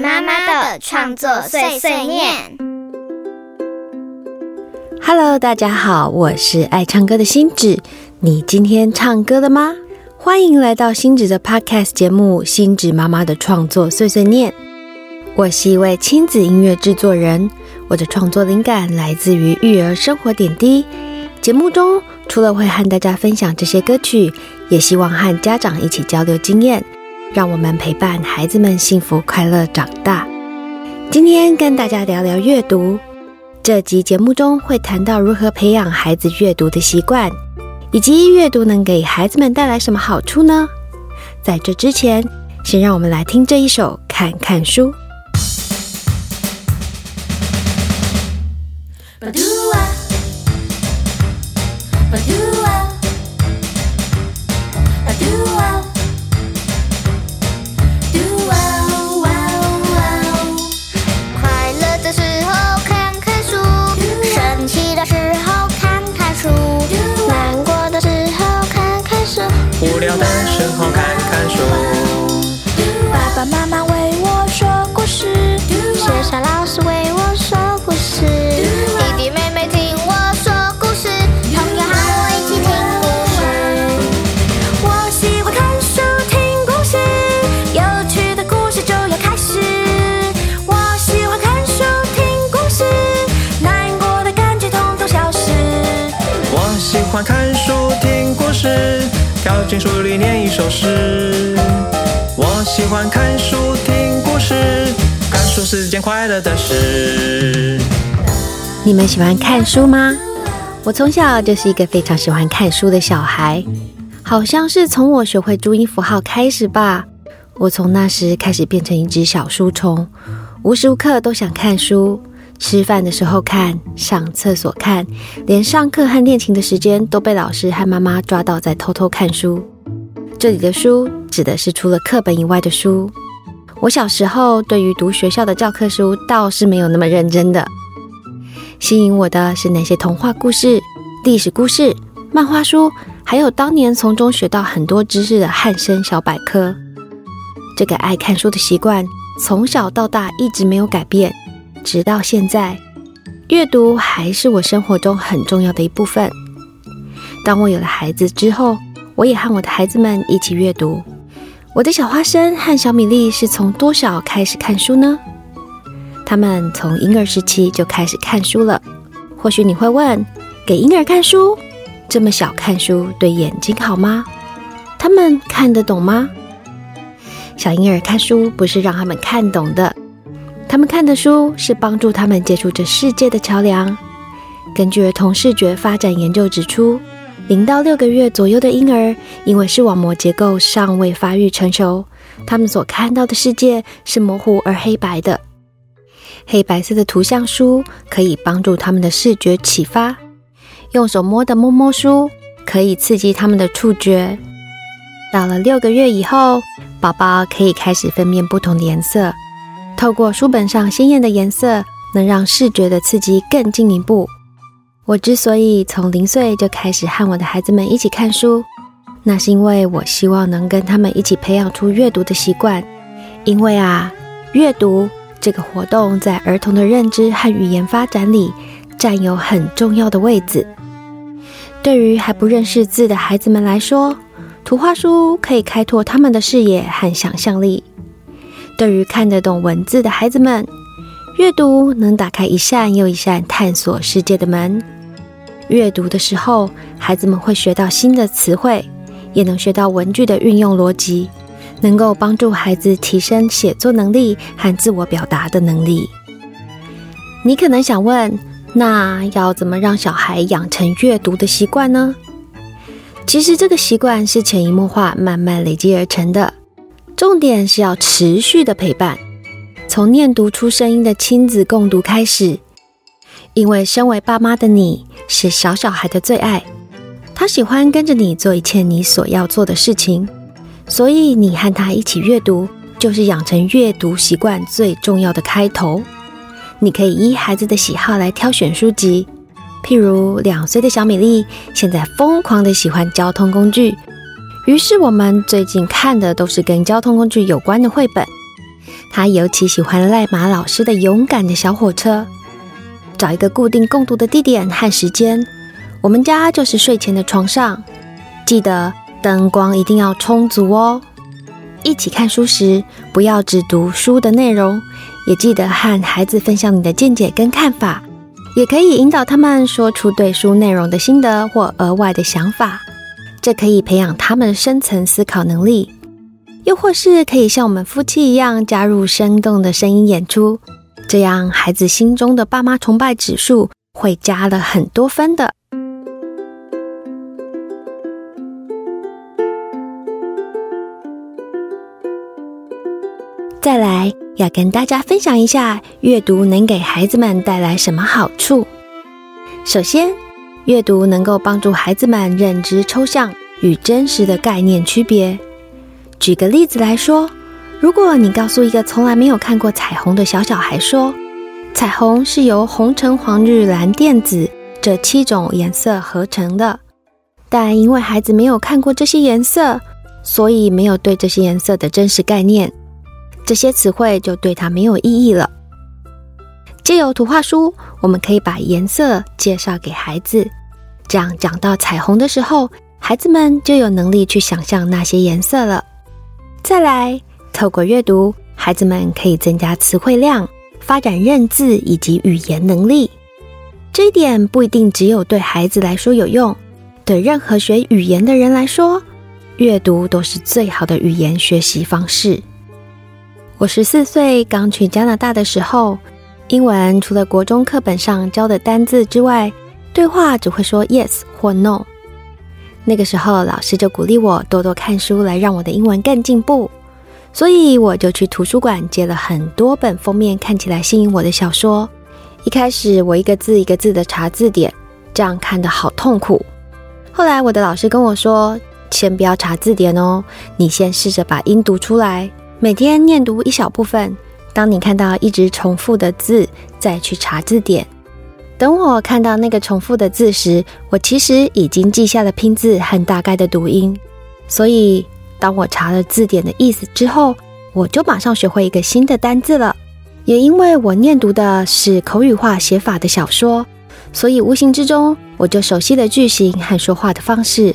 妈妈的创作碎碎念。Hello，大家好，我是爱唱歌的星子。你今天唱歌了吗？欢迎来到星子的 Podcast 节目《星子妈妈的创作碎碎念》。我是一位亲子音乐制作人，我的创作灵感来自于育儿生活点滴。节目中除了会和大家分享这些歌曲，也希望和家长一起交流经验，让我们陪伴孩子们幸福快乐长大。今天跟大家聊聊阅读。这集节目中会谈到如何培养孩子阅读的习惯，以及阅读能给孩子们带来什么好处呢？在这之前，先让我们来听这一首《看看书》。事，跳进书里念一首诗。我喜欢看书听故事，看书是件快乐的事。你们喜欢看书吗？我从小就是一个非常喜欢看书的小孩，好像是从我学会注音符号开始吧。我从那时开始变成一只小书虫，无时无刻都想看书。吃饭的时候看，上厕所看，连上课和练琴的时间都被老师和妈妈抓到在偷偷看书。这里的书指的是除了课本以外的书。我小时候对于读学校的教科书倒是没有那么认真的。吸引我的是那些童话故事、历史故事、漫画书，还有当年从中学到很多知识的汉生小百科。这个爱看书的习惯从小到大一直没有改变，直到现在，阅读还是我生活中很重要的一部分。当我有了孩子之后，我也和我的孩子们一起阅读。我的小花生和小米粒是从多少开始看书呢？他们从婴儿时期就开始看书了。或许你会问：给婴儿看书，这么小看书对眼睛好吗？他们看得懂吗？小婴儿看书不是让他们看懂的，他们看的书是帮助他们接触这世界的桥梁。根据儿童视觉发展研究指出，零到六个月左右的婴儿，因为视网膜结构尚未发育成熟，他们所看到的世界是模糊而黑白的。黑白色的图像书可以帮助他们的视觉启发，用手摸的摸摸书可以刺激他们的触觉。到了六个月以后，宝宝可以开始分辨不同的颜色，透过书本上鲜艳的颜色，能让视觉的刺激更进一步。我之所以从零岁就开始和我的孩子们一起看书，那是因为我希望能跟他们一起培养出阅读的习惯。因为啊，阅读这个活动在儿童的认知和语言发展里占有很重要的位置。对于还不认识字的孩子们来说，图画书可以开拓他们的视野和想象力；对于看得懂文字的孩子们，阅读能打开一扇又一扇探索世界的门。阅读的时候，孩子们会学到新的词汇，也能学到文具的运用逻辑，能够帮助孩子提升写作能力和自我表达的能力。你可能想问，那要怎么让小孩养成阅读的习惯呢？其实这个习惯是潜移默化、慢慢累积而成的，重点是要持续的陪伴，从念读出声音的亲子共读开始。因为身为爸妈的你是小小孩的最爱，他喜欢跟着你做一切你所要做的事情，所以你和他一起阅读，就是养成阅读习惯最重要的开头。你可以依孩子的喜好来挑选书籍，譬如两岁的小米粒现在疯狂的喜欢交通工具，于是我们最近看的都是跟交通工具有关的绘本。他尤其喜欢赖马老师的勇敢的小火车。找一个固定共读的地点和时间，我们家就是睡前的床上，记得灯光一定要充足哦。一起看书时，不要只读书的内容，也记得和孩子分享你的见解跟看法，也可以引导他们说出对书内容的心得或额外的想法，这可以培养他们深层思考能力。又或是可以像我们夫妻一样，加入生动的声音演出，这样孩子心中的爸妈崇拜指数会加了很多分的。再来要跟大家分享一下，阅读能给孩子们带来什么好处。首先，阅读能够帮助孩子们认知抽象与真实的概念区别。举个例子来说，如果你告诉一个从来没有看过彩虹的小小孩说，彩虹是由红橙黄绿蓝靛紫这七种颜色合成的，但因为孩子没有看过这些颜色，所以没有对这些颜色的真实概念。这些词汇就对他没有意义了。借由图画书，我们可以把颜色介绍给孩子，这样讲到彩虹的时候，孩子们就有能力去想象那些颜色了。再来，透过阅读，孩子们可以增加词汇量，发展认字以及语言能力。这一点不一定只有对孩子来说有用，对任何学语言的人来说，阅读都是最好的语言学习方式。我十四岁刚去加拿大的时候，英文除了国中课本上教的单字之外，对话只会说 yes 或 no。那个时候，老师就鼓励我多多看书，来让我的英文更进步。所以我就去图书馆借了很多本封面看起来吸引我的小说。一开始我一个字一个字的查字典，这样看得好痛苦。后来我的老师跟我说：“先不要查字典哦，你先试着把音读出来。”每天念读一小部分，当你看到一直重复的字，再去查字典。等我看到那个重复的字时，我其实已经记下了拼字和大概的读音。所以，当我查了字典的意思之后，我就马上学会一个新的单字了。也因为我念读的是口语化写法的小说，所以无形之中我就熟悉了句型和说话的方式。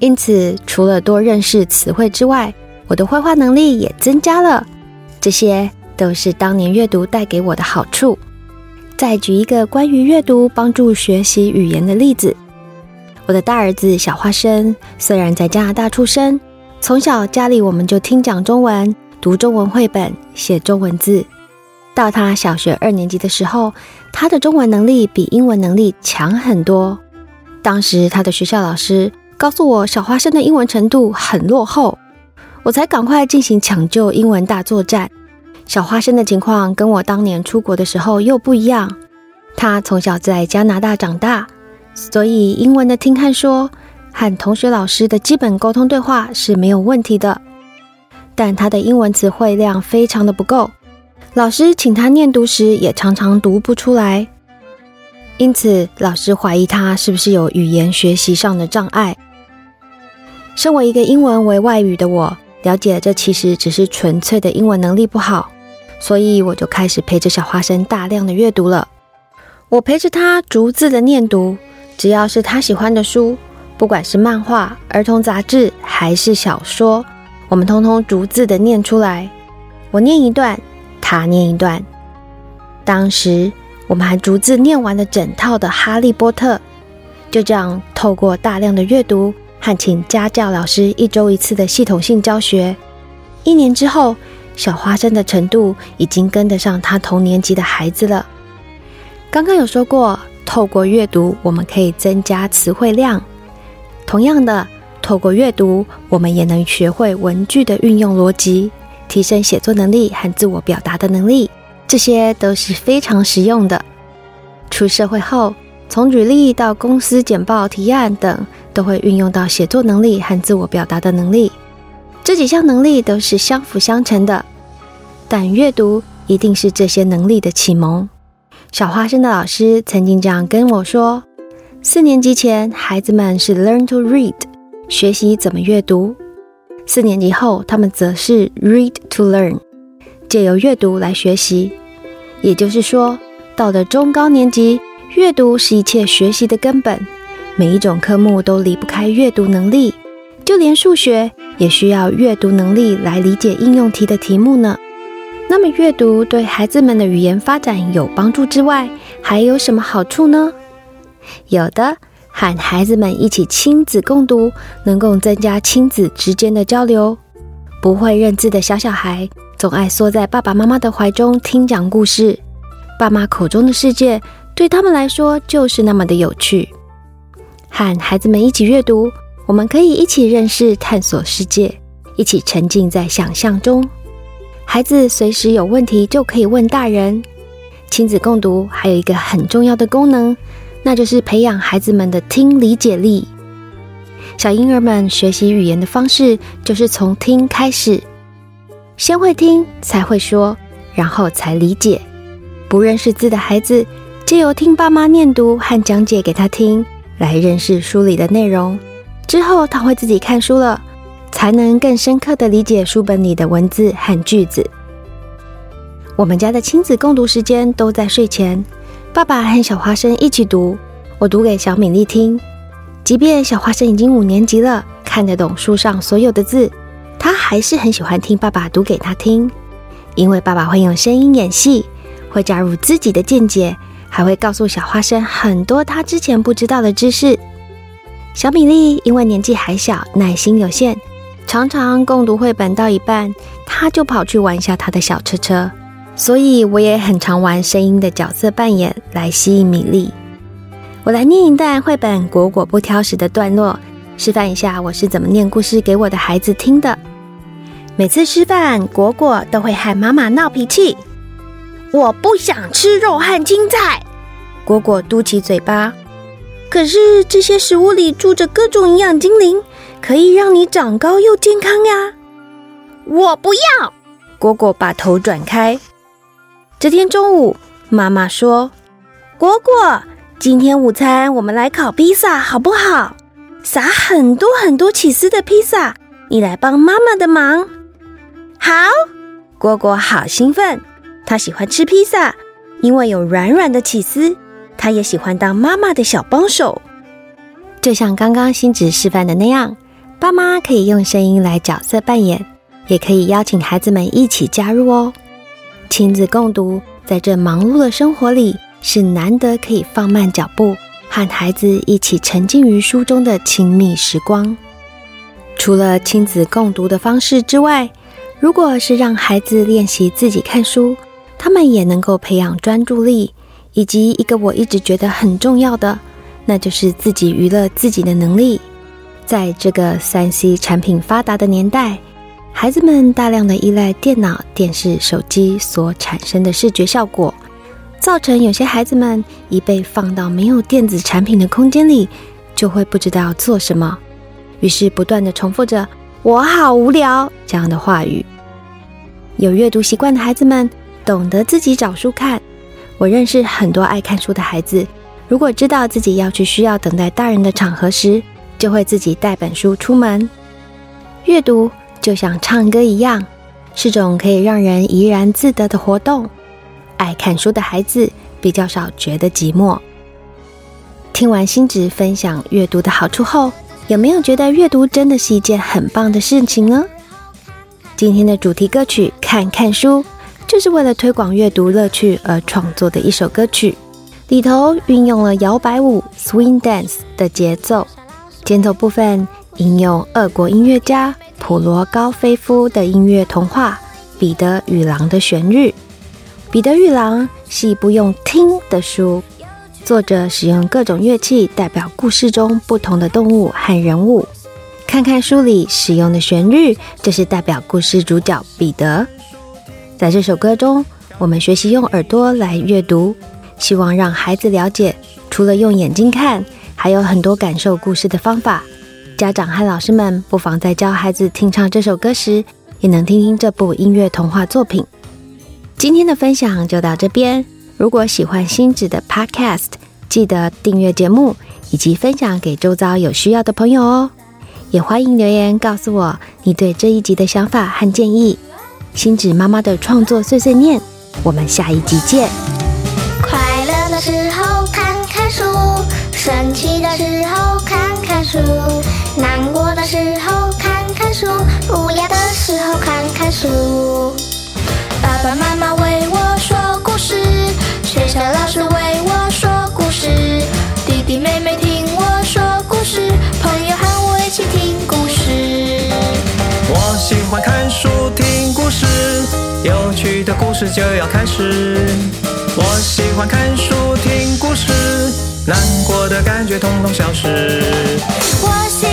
因此，除了多认识词汇之外，我的绘画能力也增加了，这些都是当年阅读带给我的好处。再举一个关于阅读帮助学习语言的例子，我的大儿子小花生虽然在加拿大出生，从小家里我们就听讲中文、读中文绘本、写中文字。到他小学二年级的时候，他的中文能力比英文能力强很多。当时他的学校老师告诉我，小花生的英文程度很落后。我才赶快进行抢救英文大作战。小花生的情况跟我当年出国的时候又不一样。他从小在加拿大长大，所以英文的听看说和同学老师的基本沟通对话是没有问题的。但他的英文词汇量非常的不够，老师请他念读时也常常读不出来。因此，老师怀疑他是不是有语言学习上的障碍。身为一个英文为外语的我。了解，这其实只是纯粹的英文能力不好，所以我就开始陪着小花生大量的阅读了。我陪着他逐字的念读，只要是他喜欢的书，不管是漫画、儿童杂志还是小说，我们通通逐字的念出来。我念一段，他念一段。当时我们还逐字念完了整套的《哈利波特》，就这样透过大量的阅读。和请家教老师一周一次的系统性教学，一年之后，小花生的程度已经跟得上他同年级的孩子了。刚刚有说过，透过阅读我们可以增加词汇量，同样的，透过阅读我们也能学会文句的运用逻辑，提升写作能力和自我表达的能力，这些都是非常实用的。出社会后，从履历到公司简报提案等。都会运用到写作能力和自我表达的能力，这几项能力都是相辅相成的。但阅读一定是这些能力的启蒙。小花生的老师曾经这样跟我说：四年级前，孩子们是 learn to read，学习怎么阅读；四年级后，他们则是 read to learn，借由阅读来学习。也就是说，到了中高年级，阅读是一切学习的根本。每一种科目都离不开阅读能力，就连数学也需要阅读能力来理解应用题的题目呢。那么，阅读对孩子们的语言发展有帮助之外，还有什么好处呢？有的，和孩子们一起亲子共读，能够增加亲子之间的交流。不会认字的小小孩，总爱缩在爸爸妈妈的怀中听讲故事，爸妈口中的世界对他们来说就是那么的有趣。和孩子们一起阅读，我们可以一起认识、探索世界，一起沉浸在想象中。孩子随时有问题就可以问大人。亲子共读还有一个很重要的功能，那就是培养孩子们的听理解力。小婴儿们学习语言的方式就是从听开始，先会听才会说，然后才理解。不认识字的孩子，借由听爸妈念读和讲解给他听。来认识书里的内容，之后他会自己看书了，才能更深刻的理解书本里的文字和句子。我们家的亲子共读时间都在睡前，爸爸和小花生一起读，我读给小米粒听。即便小花生已经五年级了，看得懂书上所有的字，他还是很喜欢听爸爸读给他听，因为爸爸会用声音演戏，会加入自己的见解。还会告诉小花生很多他之前不知道的知识。小米粒因为年纪还小，耐心有限，常常共读绘本到一半，他就跑去玩一下他的小车车。所以我也很常玩声音的角色扮演来吸引米粒。我来念一段绘本《果果不挑食》的段落，示范一下我是怎么念故事给我的孩子听的。每次吃饭，果果都会和妈妈闹脾气。我不想吃肉和青菜。果果嘟起嘴巴，可是这些食物里住着各种营养精灵，可以让你长高又健康呀！我不要。果果把头转开。这天中午，妈妈说：“果果，今天午餐我们来烤披萨好不好？撒很多很多起司的披萨，你来帮妈妈的忙。”好，果果好兴奋，他喜欢吃披萨，因为有软软的起司。他也喜欢当妈妈的小帮手，就像刚刚星子示范的那样，爸妈可以用声音来角色扮演，也可以邀请孩子们一起加入哦。亲子共读，在这忙碌的生活里，是难得可以放慢脚步，和孩子一起沉浸于书中的亲密时光。除了亲子共读的方式之外，如果是让孩子练习自己看书，他们也能够培养专注力。以及一个我一直觉得很重要的，那就是自己娱乐自己的能力。在这个三 C 产品发达的年代，孩子们大量的依赖电脑、电视、手机所产生的视觉效果，造成有些孩子们一被放到没有电子产品的空间里，就会不知道做什么，于是不断的重复着“我好无聊”这样的话语。有阅读习惯的孩子们，懂得自己找书看。我认识很多爱看书的孩子，如果知道自己要去需要等待大人的场合时，就会自己带本书出门。阅读就像唱歌一样，是种可以让人怡然自得的活动。爱看书的孩子比较少觉得寂寞。听完星子分享阅读的好处后，有没有觉得阅读真的是一件很棒的事情呢？今天的主题歌曲《看看书》。就是为了推广阅读乐趣而创作的一首歌曲，里头运用了摇摆舞 （swing dance） 的节奏，间奏部分引用俄国音乐家普罗高菲夫的音乐童话《彼得与狼》的旋律。《彼得与狼》是一部用听的书，作者使用各种乐器代表故事中不同的动物和人物。看看书里使用的旋律，就是代表故事主角彼得。在这首歌中，我们学习用耳朵来阅读，希望让孩子了解，除了用眼睛看，还有很多感受故事的方法。家长和老师们不妨在教孩子听唱这首歌时，也能听听这部音乐童话作品。今天的分享就到这边。如果喜欢星子的 Podcast，记得订阅节目以及分享给周遭有需要的朋友哦。也欢迎留言告诉我你对这一集的想法和建议。星子妈妈的创作碎碎念，我们下一集见。快乐的时候看看书，生气的时候看看书，难过的时候看看书，无聊的时候看看书。事，有趣的故事就要开始。我喜欢看书听故事，难过的感觉统统消失。我喜